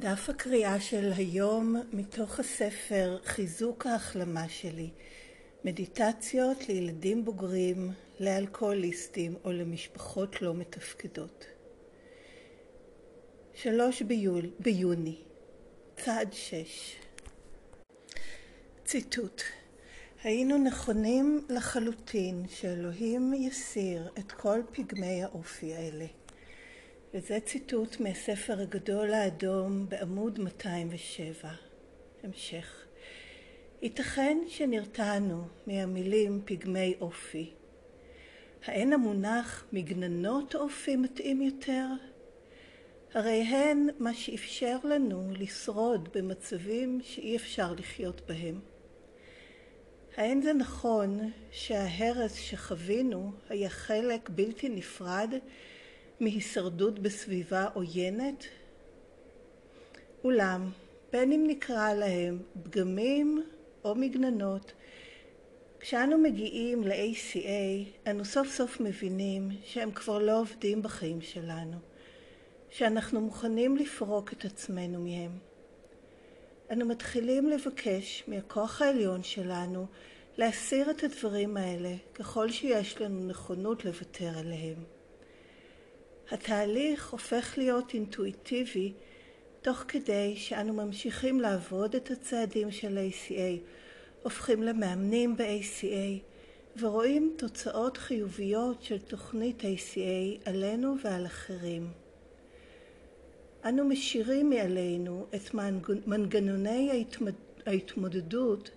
דף הקריאה של היום מתוך הספר חיזוק ההחלמה שלי מדיטציות לילדים בוגרים, לאלכוהוליסטים או למשפחות לא מתפקדות. שלוש ביול, ביוני, צעד שש. ציטוט: היינו נכונים לחלוטין שאלוהים יסיר את כל פגמי האופי האלה. וזה ציטוט מהספר הגדול האדום בעמוד 207. המשך. ייתכן שנרתענו מהמילים פגמי אופי. האין המונח מגננות אופי מתאים יותר? הרי הן מה שאפשר לנו לשרוד במצבים שאי אפשר לחיות בהם. האין זה נכון שההרס שחווינו היה חלק בלתי נפרד מהישרדות בסביבה עוינת? אולם, בין אם נקרא להם פגמים או מגננות, כשאנו מגיעים ל-ACA, אנו סוף סוף מבינים שהם כבר לא עובדים בחיים שלנו, שאנחנו מוכנים לפרוק את עצמנו מהם. אנו מתחילים לבקש מהכוח העליון שלנו להסיר את הדברים האלה ככל שיש לנו נכונות לוותר עליהם. התהליך הופך להיות אינטואיטיבי תוך כדי שאנו ממשיכים לעבוד את הצעדים של ACA, הופכים למאמנים ב-ACA ורואים תוצאות חיוביות של תוכנית ACA עלינו ועל אחרים. אנו משאירים מעלינו את מנגנוני ההתמודדות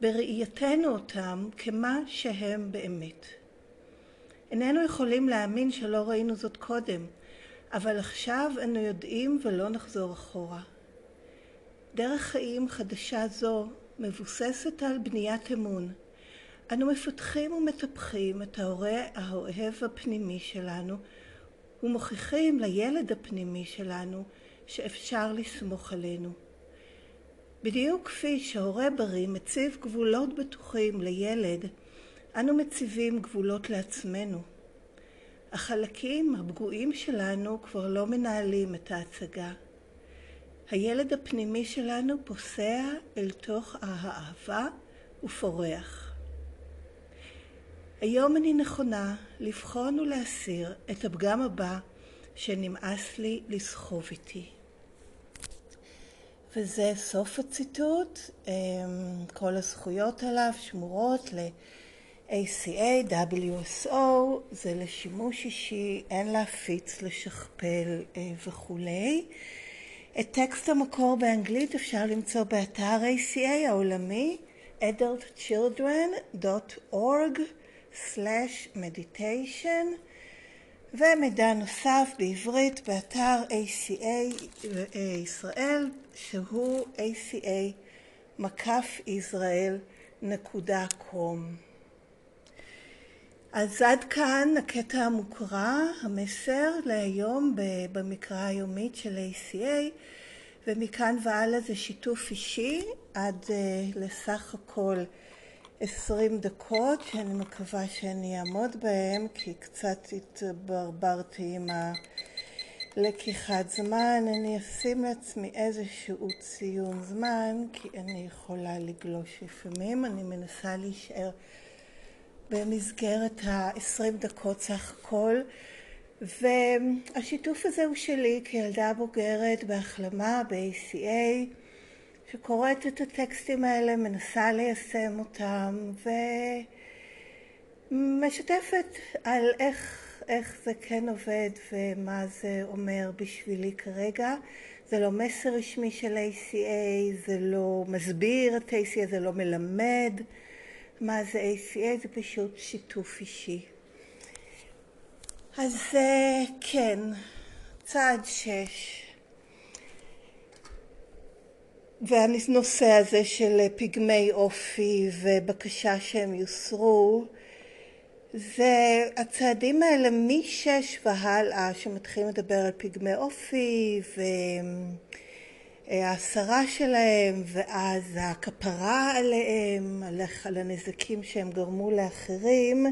בראייתנו אותם כמה שהם באמת. איננו יכולים להאמין שלא ראינו זאת קודם, אבל עכשיו אנו יודעים ולא נחזור אחורה. דרך חיים חדשה זו מבוססת על בניית אמון. אנו מפתחים ומטפחים את ההורה האוהב הפנימי שלנו ומוכיחים לילד הפנימי שלנו שאפשר לסמוך עלינו. בדיוק כפי שהורה בריא מציב גבולות בטוחים לילד אנו מציבים גבולות לעצמנו. החלקים הפגועים שלנו כבר לא מנהלים את ההצגה. הילד הפנימי שלנו פוסע אל תוך האהבה ופורח. היום אני נכונה לבחון ולהסיר את הפגם הבא שנמאס לי לסחוב איתי. וזה סוף הציטוט, אמ, כל הזכויות עליו שמורות ל... ACA, WSO, זה לשימוש אישי, אין להפיץ, לשכפל אה, וכולי. את טקסט המקור באנגלית אפשר למצוא באתר ACA העולמי adultchildren.org/meditation ומידע נוסף בעברית באתר ACA אה, ישראל שהוא ACA מקף ישראל נקודה קום. אז עד כאן הקטע המוקרא, המסר להיום במקרא היומית של ACA, ומכאן והלאה זה שיתוף אישי עד uh, לסך הכל עשרים דקות, שאני מקווה שאני אעמוד בהם, כי קצת התברברתי עם הלקיחת זמן. אני אשים לעצמי איזשהו ציון זמן, כי אני יכולה לגלוש לפעמים, אני מנסה להישאר במסגרת ה-20 דקות סך הכל, והשיתוף הזה הוא שלי כילדה בוגרת בהחלמה ב-ACA, שקוראת את הטקסטים האלה, מנסה ליישם אותם, ומשתפת על איך, איך זה כן עובד ומה זה אומר בשבילי כרגע. זה לא מסר רשמי של ACA, זה לא מסביר את ACA, זה לא מלמד. מה זה ACA? זה פשוט שיתוף אישי. אז כן, צעד שש. והנושא הזה של פגמי אופי ובקשה שהם יוסרו, זה הצעדים האלה משש והלאה שמתחילים לדבר על פגמי אופי ו... ההסרה שלהם ואז הכפרה עליהם, על הנזקים שהם גרמו לאחרים,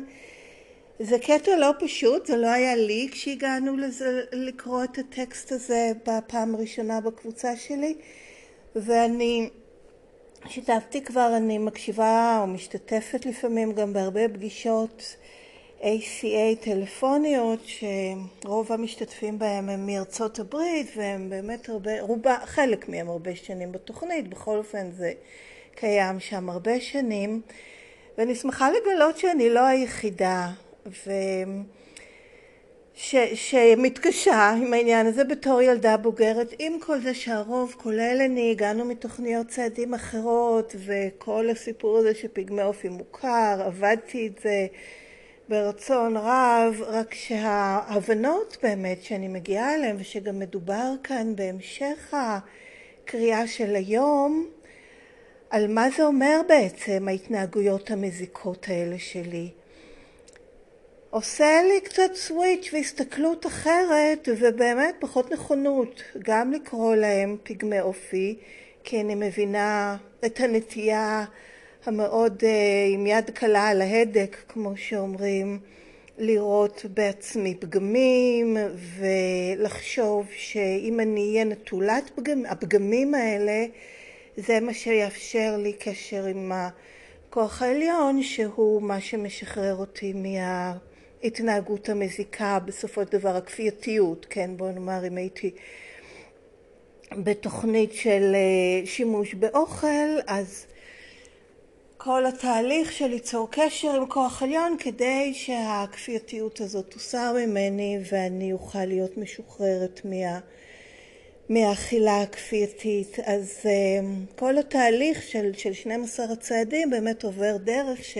זה קטע לא פשוט, זה לא היה לי כשהגענו לזה, לקרוא את הטקסט הזה בפעם הראשונה בקבוצה שלי. ואני שיתפתי כבר, אני מקשיבה או משתתפת לפעמים גם בהרבה פגישות ACA טלפוניות שרוב המשתתפים בהם הם מארצות הברית והם באמת הרבה, רובה, חלק מהם הרבה שנים בתוכנית, בכל אופן זה קיים שם הרבה שנים. ואני שמחה לגלות שאני לא היחידה ו... ש... שמתקשה עם העניין הזה בתור ילדה בוגרת. עם כל זה שהרוב כולל אני הגענו מתוכניות צעדים אחרות וכל הסיפור הזה שפגמי אופי מוכר עבדתי את זה ברצון רב רק שההבנות באמת שאני מגיעה אליהן ושגם מדובר כאן בהמשך הקריאה של היום על מה זה אומר בעצם ההתנהגויות המזיקות האלה שלי. עושה לי קצת סוויץ' והסתכלות אחרת ובאמת פחות נכונות גם לקרוא להם פגמי אופי כי אני מבינה את הנטייה המאוד עם יד קלה על ההדק כמו שאומרים לראות בעצמי פגמים ולחשוב שאם אני אהיה נטולת פגמים, הפגמים האלה זה מה שיאפשר לי קשר עם הכוח העליון שהוא מה שמשחרר אותי מה... התנהגות המזיקה, בסופו של דבר הכפייתיות, כן, בוא נאמר אם הייתי בתוכנית של שימוש באוכל, אז כל התהליך של ליצור קשר עם כוח עליון כדי שהכפייתיות הזאת תוסר ממני ואני אוכל להיות משוחררת מה, מהאכילה הכפייתית. אז כל התהליך של, של 12 הצעדים באמת עובר דרך ש...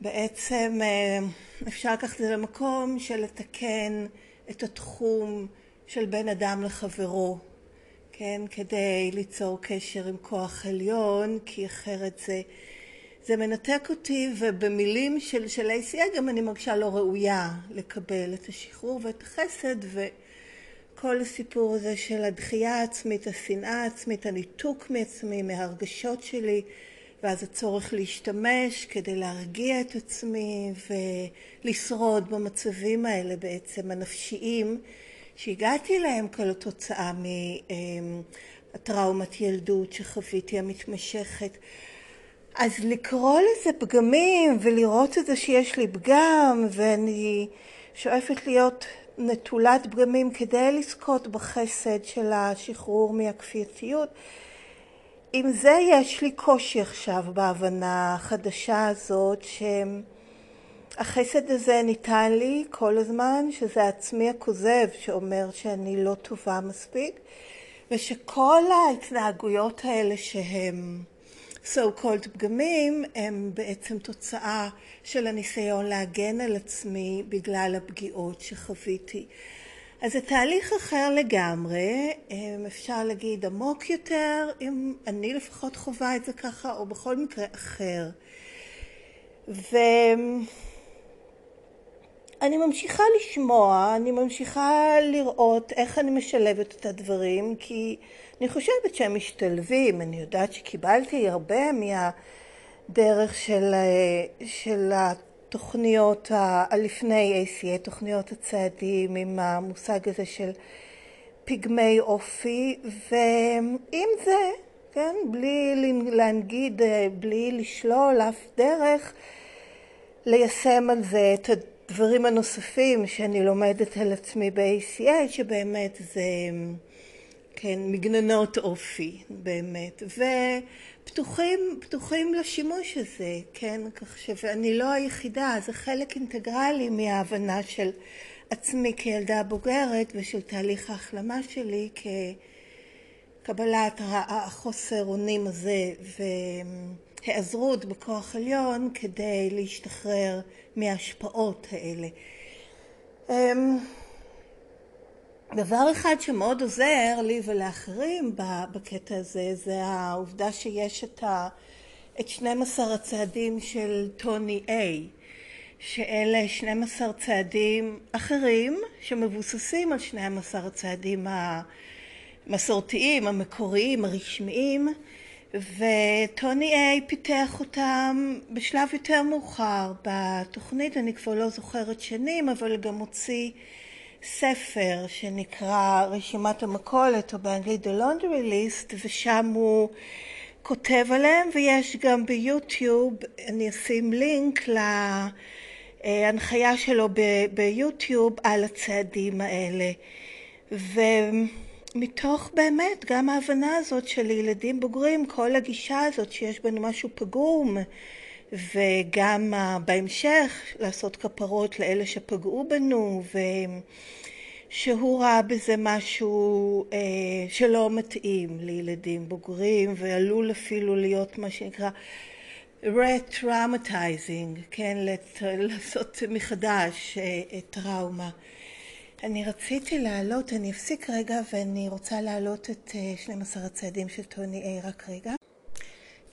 בעצם אפשר לקחת את זה למקום של לתקן את התחום של בין אדם לחברו, כן, כדי ליצור קשר עם כוח עליון, כי אחרת זה, זה מנתק אותי, ובמילים של, של ACA גם אני מרגישה לא ראויה לקבל את השחרור ואת החסד, וכל הסיפור הזה של הדחייה העצמית, השנאה העצמית, הניתוק מעצמי, מהרגשות שלי, ואז הצורך להשתמש כדי להרגיע את עצמי ולשרוד במצבים האלה בעצם הנפשיים שהגעתי אליהם כל התוצאה מהטראומת ילדות שחוויתי המתמשכת. אז לקרוא לזה פגמים ולראות את זה שיש לי פגם ואני שואפת להיות נטולת פגמים כדי לזכות בחסד של השחרור מהכפייתיות עם זה יש לי קושי עכשיו בהבנה החדשה הזאת שהחסד הזה ניתן לי כל הזמן, שזה עצמי הכוזב שאומר שאני לא טובה מספיק ושכל ההתנהגויות האלה שהם so called פגמים הם בעצם תוצאה של הניסיון להגן על עצמי בגלל הפגיעות שחוויתי. אז זה תהליך אחר לגמרי, אפשר להגיד עמוק יותר, אם אני לפחות חווה את זה ככה, או בכל מקרה אחר. ואני ממשיכה לשמוע, אני ממשיכה לראות איך אני משלבת את הדברים, כי אני חושבת שהם משתלבים, אני יודעת שקיבלתי הרבה מהדרך של, של התוכניות הלפני ACA, תוכניות הצעדים עם המושג הזה של פגמי אופי, ועם זה, כן, בלי להנגיד, בלי לשלול אף דרך, ליישם על זה את הדברים הנוספים שאני לומדת על עצמי ב-ACA, שבאמת זה, כן, מגננות אופי, באמת. ו... פתוחים, לשימוש הזה, כן? כך שאני לא היחידה, זה חלק אינטגרלי מההבנה של עצמי כילדה בוגרת ושל תהליך ההחלמה שלי כקבלת החוסר אונים הזה והיעזרות בכוח עליון כדי להשתחרר מההשפעות האלה. דבר אחד שמאוד עוזר לי ולאחרים בקטע הזה זה העובדה שיש את, ה, את 12 הצעדים של טוני A שאלה 12 צעדים אחרים שמבוססים על 12 הצעדים המסורתיים, המקוריים, הרשמיים וטוני איי פיתח אותם בשלב יותר מאוחר בתוכנית, אני כבר לא זוכרת שנים, אבל גם הוציא ספר שנקרא רשימת המכולת, או באנגלית The Laundry List, ושם הוא כותב עליהם, ויש גם ביוטיוב, אני אשים לינק להנחיה שלו ביוטיוב על הצעדים האלה. ומתוך באמת גם ההבנה הזאת של ילדים בוגרים, כל הגישה הזאת שיש בנו משהו פגום, וגם בהמשך לעשות כפרות לאלה שפגעו בנו, ושהוא ראה בזה משהו אה, שלא מתאים לילדים בוגרים, ועלול אפילו להיות מה שנקרא re-traumatizing, כן, לעשות מחדש אה, טראומה. אני רציתי להעלות, אני אפסיק רגע ואני רוצה להעלות את 12 הצעדים של טוני איי רק רגע.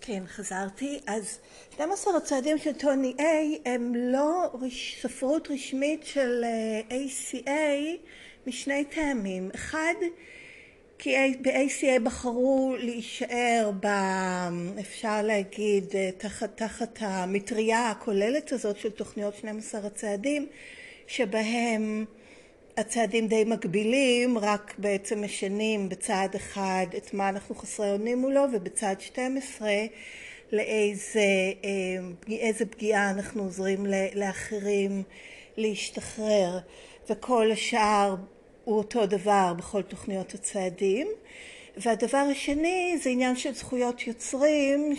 כן, חזרתי. אז 12 הצעדים של טוני איי הם לא ספרות רשמית של ACA משני טעמים. אחד, כי ב-ACA בחרו להישאר, ב, אפשר להגיד, תחת, תחת המטריה הכוללת הזאת של תוכניות 12 הצעדים, שבהם הצעדים די מקבילים, רק בעצם משנים בצעד אחד את מה אנחנו חסרי אונים מולו, ובצעד 12 לאיזה איזה פגיעה אנחנו עוזרים לאחרים להשתחרר, וכל השאר הוא אותו דבר בכל תוכניות הצעדים. והדבר השני זה עניין של זכויות יוצרים,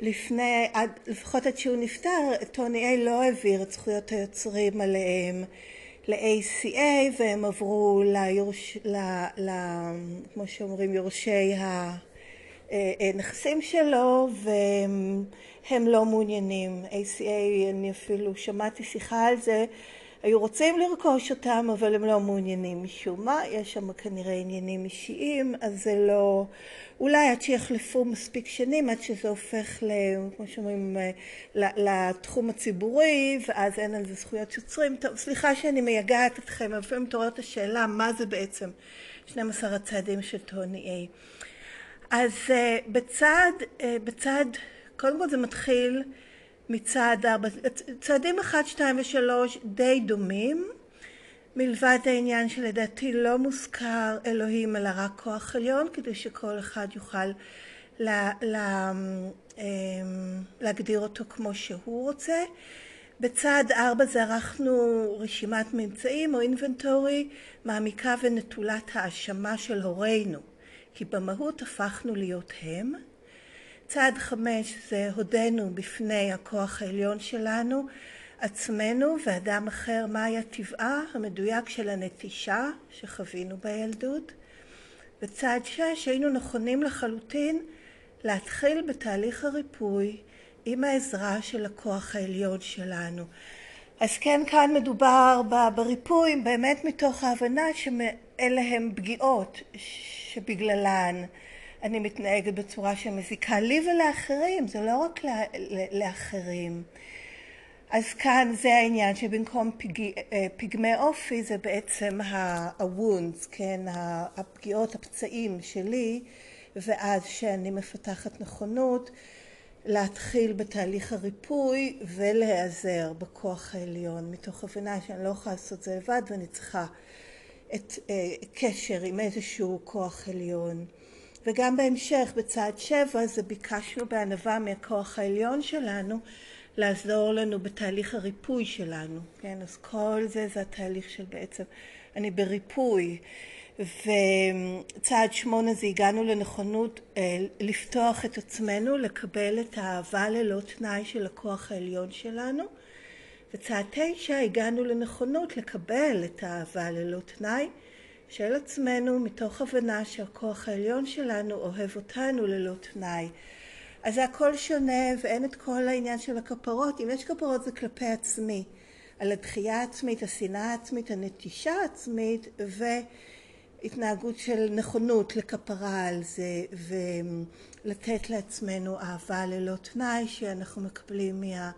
שלפני, לפחות עד שהוא נפטר, טוני איי לא העביר את זכויות היוצרים עליהם ל-ACA והם עברו ליורש... ל... ל... כמו שאומרים יורשי הנכסים שלו והם לא מעוניינים. ACA, אני אפילו שמעתי שיחה על זה, היו רוצים לרכוש אותם אבל הם לא מעוניינים משום מה, יש שם כנראה עניינים אישיים אז זה לא אולי עד שיחלפו מספיק שנים, עד שזה הופך, כמו שאומרים, לתחום הציבורי, ואז אין על זה זכויות יוצרים. טוב, סליחה שאני מייגעת אתכם, אבל לפעמים מתעוררת השאלה, מה זה בעצם 12 הצעדים של טוני איי. אז בצד, בצד, קודם כל זה מתחיל מצעד ארבע, צעדים אחד, שתיים ושלוש די דומים, מלבד העניין שלדעתי לא מוזכר אלוהים אלא רק כוח עליון כדי שכל אחד יוכל לה, לה, להגדיר אותו כמו שהוא רוצה. בצעד ארבע זה ערכנו רשימת ממצאים או אינבנטורי מעמיקה ונטולת האשמה של הורינו כי במהות הפכנו להיות הם. צעד חמש זה הודינו בפני הכוח העליון שלנו עצמנו ואדם אחר מה היה טבעה המדויק של הנטישה שחווינו בילדות. בצעד שש היינו נכונים לחלוטין להתחיל בתהליך הריפוי עם העזרה של הכוח העליון שלנו. אז כן כאן מדובר בריפוי באמת מתוך ההבנה שאלה הם פגיעות שבגללן אני מתנהגת בצורה שמזיקה לי ולאחרים, זה לא רק לאחרים. אז כאן זה העניין שבמקום פגמי אופי זה בעצם ה-wounds, כן, הפגיעות, הפצעים שלי, ואז שאני מפתחת נכונות להתחיל בתהליך הריפוי ולהיעזר בכוח העליון, מתוך הבנה שאני לא יכולה לעשות זה לבד ואני צריכה את קשר עם איזשהו כוח עליון. וגם בהמשך בצעד שבע זה ביקשנו בענווה מהכוח העליון שלנו לעזור לנו בתהליך הריפוי שלנו, כן? אז כל זה זה התהליך של בעצם אני בריפוי. וצעד שמונה זה הגענו לנכונות לפתוח את עצמנו, לקבל את האהבה ללא תנאי של הכוח העליון שלנו. וצעד תשע הגענו לנכונות לקבל את האהבה ללא תנאי של עצמנו מתוך הבנה שהכוח העליון שלנו אוהב אותנו ללא תנאי. אז זה הכל שונה ואין את כל העניין של הכפרות, אם יש כפרות זה כלפי עצמי, על הדחייה העצמית, השנאה העצמית, הנטישה העצמית והתנהגות של נכונות לכפרה על זה ולתת לעצמנו אהבה ללא תנאי שאנחנו מקבלים מה,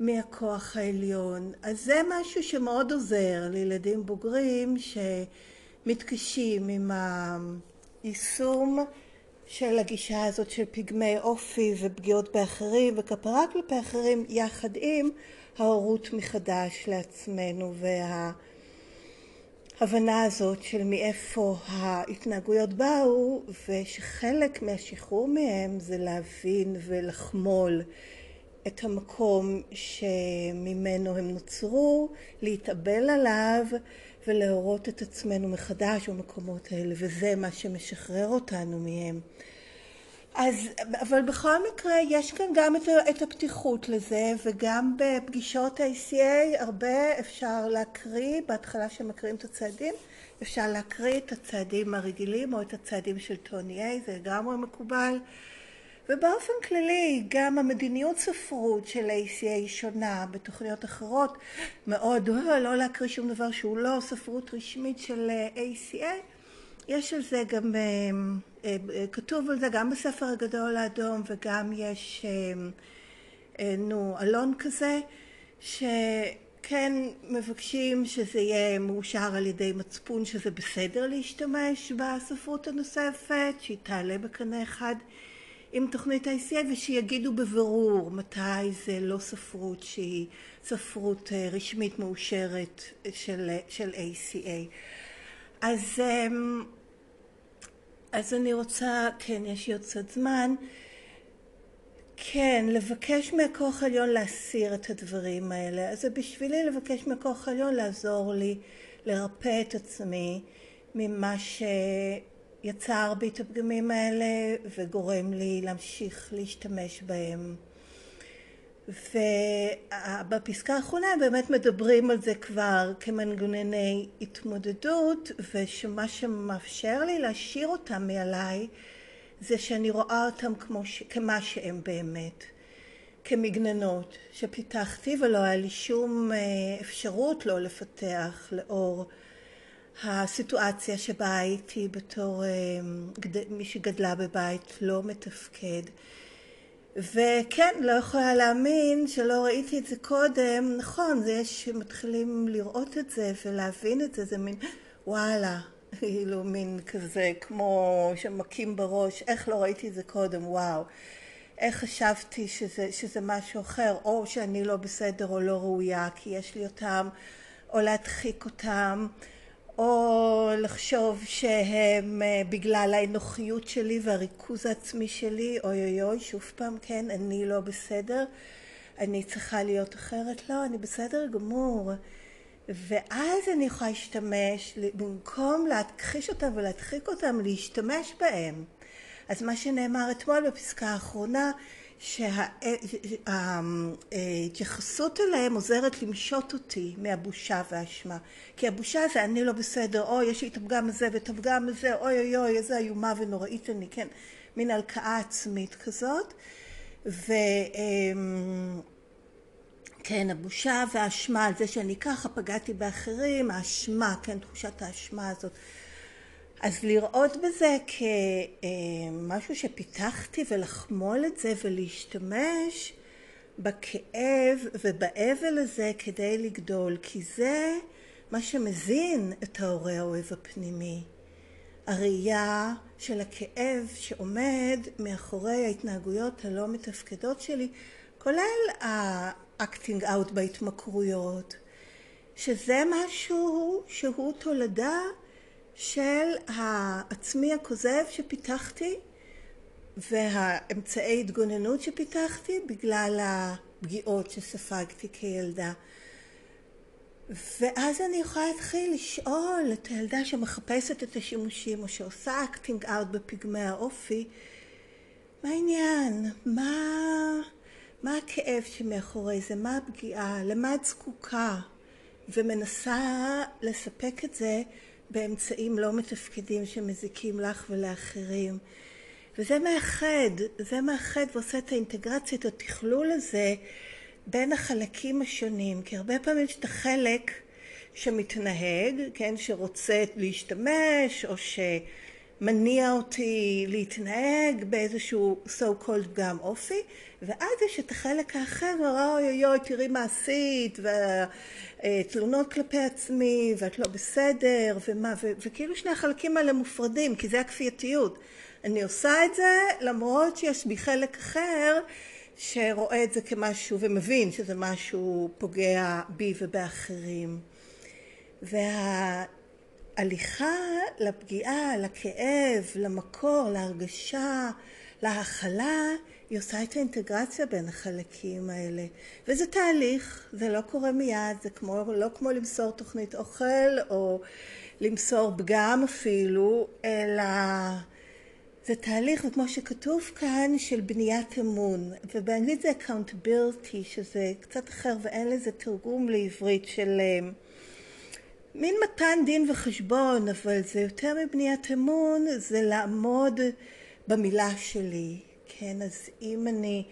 מהכוח העליון. אז זה משהו שמאוד עוזר לילדים בוגרים שמתקשים עם היישום של הגישה הזאת של פגמי אופי ופגיעות באחרים וכפרה כלפי אחרים יחד עם ההורות מחדש לעצמנו וההבנה הזאת של מאיפה ההתנהגויות באו ושחלק מהשחרור מהם זה להבין ולחמול את המקום שממנו הם נוצרו, להתאבל עליו ולהורות את עצמנו מחדש במקומות האלה וזה מה שמשחרר אותנו מהם. אז אבל בכל מקרה יש כאן גם את הפתיחות לזה וגם בפגישות ה-ACA הרבה אפשר להקריא בהתחלה שמקריאים את הצעדים אפשר להקריא את הצעדים הרגילים או את הצעדים של טוני איי זה לגמרי מקובל ובאופן כללי גם המדיניות ספרות של ACA היא שונה בתוכניות אחרות. מאוד לא להקריא שום דבר שהוא לא ספרות רשמית של ACA יש על זה גם כתוב על זה גם בספר הגדול האדום וגם יש נו אלון כזה שכן מבקשים שזה יהיה מאושר על ידי מצפון שזה בסדר להשתמש בספרות הנוספת שהיא תעלה בקנה אחד עם תוכנית ה-ACA ושיגידו בבירור מתי זה לא ספרות שהיא ספרות רשמית מאושרת של, של ACA. אז, אז אני רוצה, כן יש לי עוד קצת זמן, כן לבקש מהכוח העליון להסיר את הדברים האלה. אז זה בשבילי לבקש מהכוח העליון לעזור לי לרפא את עצמי ממה ש... יצר בי את הפגמים האלה וגורם לי להמשיך להשתמש בהם. ובפסקה האחרונה באמת מדברים על זה כבר כמנגנוני התמודדות ושמה שמאפשר לי להשאיר אותם מעליי זה שאני רואה אותם כמו ש... כמה שהם באמת כמגננות שפיתחתי ולא היה לי שום אפשרות לא לפתח לאור הסיטואציה שבה הייתי בתור מי שגדלה בבית לא מתפקד. וכן לא יכולה להאמין שלא ראיתי את זה קודם. נכון זה יש מתחילים לראות את זה ולהבין את זה זה מין וואלה כאילו מין כזה כמו שמכים בראש איך לא ראיתי את זה קודם? וואו. איך חשבתי שזה, שזה משהו אחר? או שאני לא בסדר או לא ראויה כי יש לי אותם או להדחיק אותם או לחשוב שהם בגלל האנוכיות שלי והריכוז העצמי שלי אוי אוי אוי שוב פעם כן אני לא בסדר אני צריכה להיות אחרת לא אני בסדר גמור. ואז אני יכולה להשתמש במקום להכחיש אותם ולהדחיק אותם להשתמש בהם. אז מה שנאמר אתמול בפסקה האחרונה שההתייחסות אליהם עוזרת למשות אותי מהבושה והאשמה. כי הבושה זה אני לא בסדר אוי יש לי את הפגם הזה ואת הפגם הזה אוי אוי אוי איזה איומה ונוראית אני כן מין הלקאה עצמית כזאת. וכן הבושה והאשמה על זה שאני ככה פגעתי באחרים האשמה כן תחושת האשמה הזאת אז לראות בזה כמשהו שפיתחתי ולחמול את זה ולהשתמש בכאב ובאבל הזה כדי לגדול כי זה מה שמזין את ההורה האוהב הפנימי. הראייה של הכאב שעומד מאחורי ההתנהגויות הלא מתפקדות שלי כולל ה acting out בהתמכרויות שזה משהו שהוא תולדה של העצמי הכוזב שפיתחתי והאמצעי התגוננות שפיתחתי בגלל הפגיעות שספגתי כילדה ואז אני יכולה להתחיל לשאול את הילדה שמחפשת את השימושים או שעושה acting out בפגמי האופי מה העניין? מה, מה הכאב שמאחורי זה? מה הפגיעה? למה את זקוקה? ומנסה לספק את זה באמצעים לא מתפקדים שמזיקים לך ולאחרים. וזה מאחד, זה מאחד ועושה את האינטגרציה, את התכלול הזה בין החלקים השונים. כי הרבה פעמים יש את החלק שמתנהג, כן, שרוצה להשתמש או שמניע אותי להתנהג באיזשהו so called פגם אופי ואז יש את החלק האחר אוי אוי אוי תראי מה עשית ותלונות כלפי עצמי ואת לא בסדר ומה וכאילו שני החלקים האלה מופרדים כי זה הכפייתיות אני עושה את זה למרות שיש בי חלק אחר שרואה את זה כמשהו ומבין שזה משהו פוגע בי ובאחרים. וההליכה לפגיעה, לכאב, למקור, להרגשה, להכלה, היא עושה את האינטגרציה בין החלקים האלה. וזה תהליך, זה לא קורה מיד, זה כמו, לא כמו למסור תוכנית אוכל או למסור פגם אפילו, אלא זה תהליך, וכמו שכתוב כאן, של בניית אמון. ובאנגלית זה accountability, שזה קצת אחר ואין לזה תרגום לעברית של מין מתן דין וחשבון, אבל זה יותר מבניית אמון, זה לעמוד במילה שלי. כן, אז אם אני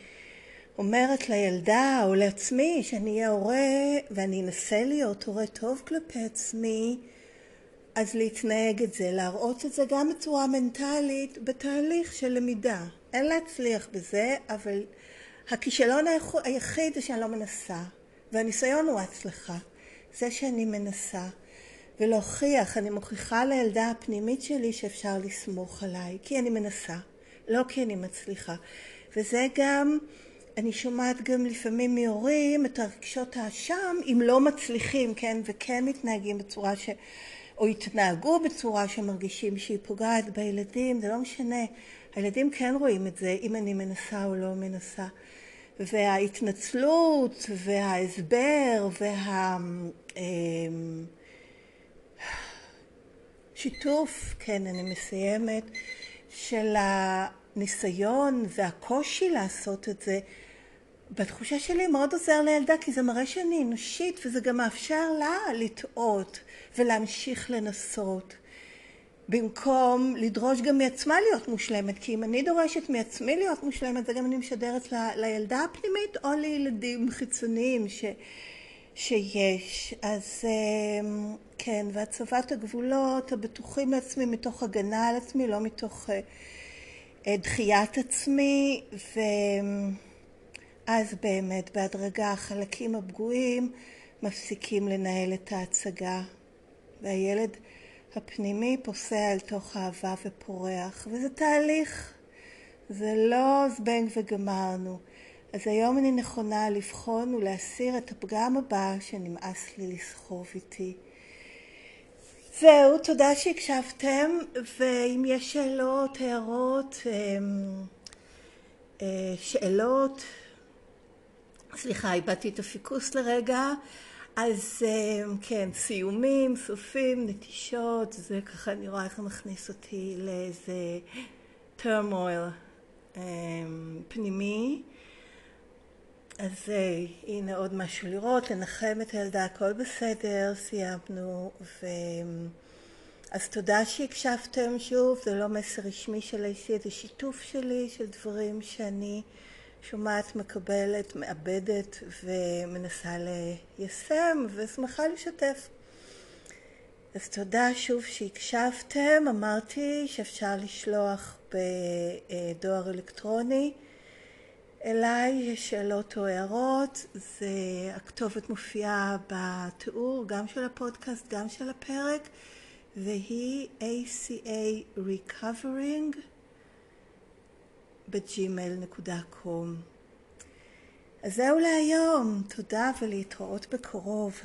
אומרת לילדה או לעצמי שאני אהיה הורה ואני אנסה להיות הורה טוב כלפי עצמי, אז להתנהג את זה, להראות את זה גם בצורה מנטלית בתהליך של למידה. אין להצליח בזה, אבל הכישלון היחיד זה שאני לא מנסה, והניסיון הוא הצלחה. זה שאני מנסה. ולהוכיח, אני מוכיחה לילדה הפנימית שלי שאפשר לסמוך עליי, כי אני מנסה, לא כי אני מצליחה. וזה גם, אני שומעת גם לפעמים מהורים את הרגשות האשם אם לא מצליחים, כן, וכן מתנהגים בצורה ש... או התנהגו בצורה שמרגישים שהיא פוגעת בילדים, זה לא משנה. הילדים כן רואים את זה, אם אני מנסה או לא מנסה. וההתנצלות וההסבר והשיתוף, כן, אני מסיימת, של הניסיון והקושי לעשות את זה, בתחושה שלי מאוד עוזר לילדה כי זה מראה שאני אנושית וזה גם מאפשר לה לטעות ולהמשיך לנסות. במקום לדרוש גם מעצמה להיות מושלמת כי אם אני דורשת מעצמי להיות מושלמת זה גם אני משדרת ל, לילדה הפנימית או לילדים חיצוניים ש, שיש. אז אמ, כן והצבת הגבולות הבטוחים לעצמי מתוך הגנה על עצמי לא מתוך אה, דחיית עצמי ו... אז באמת בהדרגה החלקים הפגועים מפסיקים לנהל את ההצגה. והילד הפנימי פוסע אל תוך אהבה ופורח. וזה תהליך. זה לא זבנג וגמרנו אז היום אני נכונה לבחון ולהסיר את הפגם הבא שנמאס לי לסחוב איתי זהו, תודה שהקשבתם ואם יש שאלות, הערות, אמ, אה, שאלות סליחה, איבדתי את הפיקוס לרגע. אז כן, סיומים, סופים, נטישות, זה ככה אני רואה איך מכניס אותי לאיזה turmoil פנימי. אז הנה עוד משהו לראות, לנחם את הילדה, הכל בסדר, סיימנו. ו... אז תודה שהקשבתם שוב, זה לא מסר רשמי של האישי, זה שיתוף שלי של דברים שאני שומעת, מקבלת, מאבדת ומנסה ליישם ושמחה לשתף. אז תודה שוב שהקשבתם. אמרתי שאפשר לשלוח בדואר אלקטרוני אליי שאלות או הערות. זה, הכתובת מופיעה בתיאור גם של הפודקאסט, גם של הפרק, והיא ACA Recovering ב gmail.com. אז זהו להיום, תודה ולהתראות בקרוב.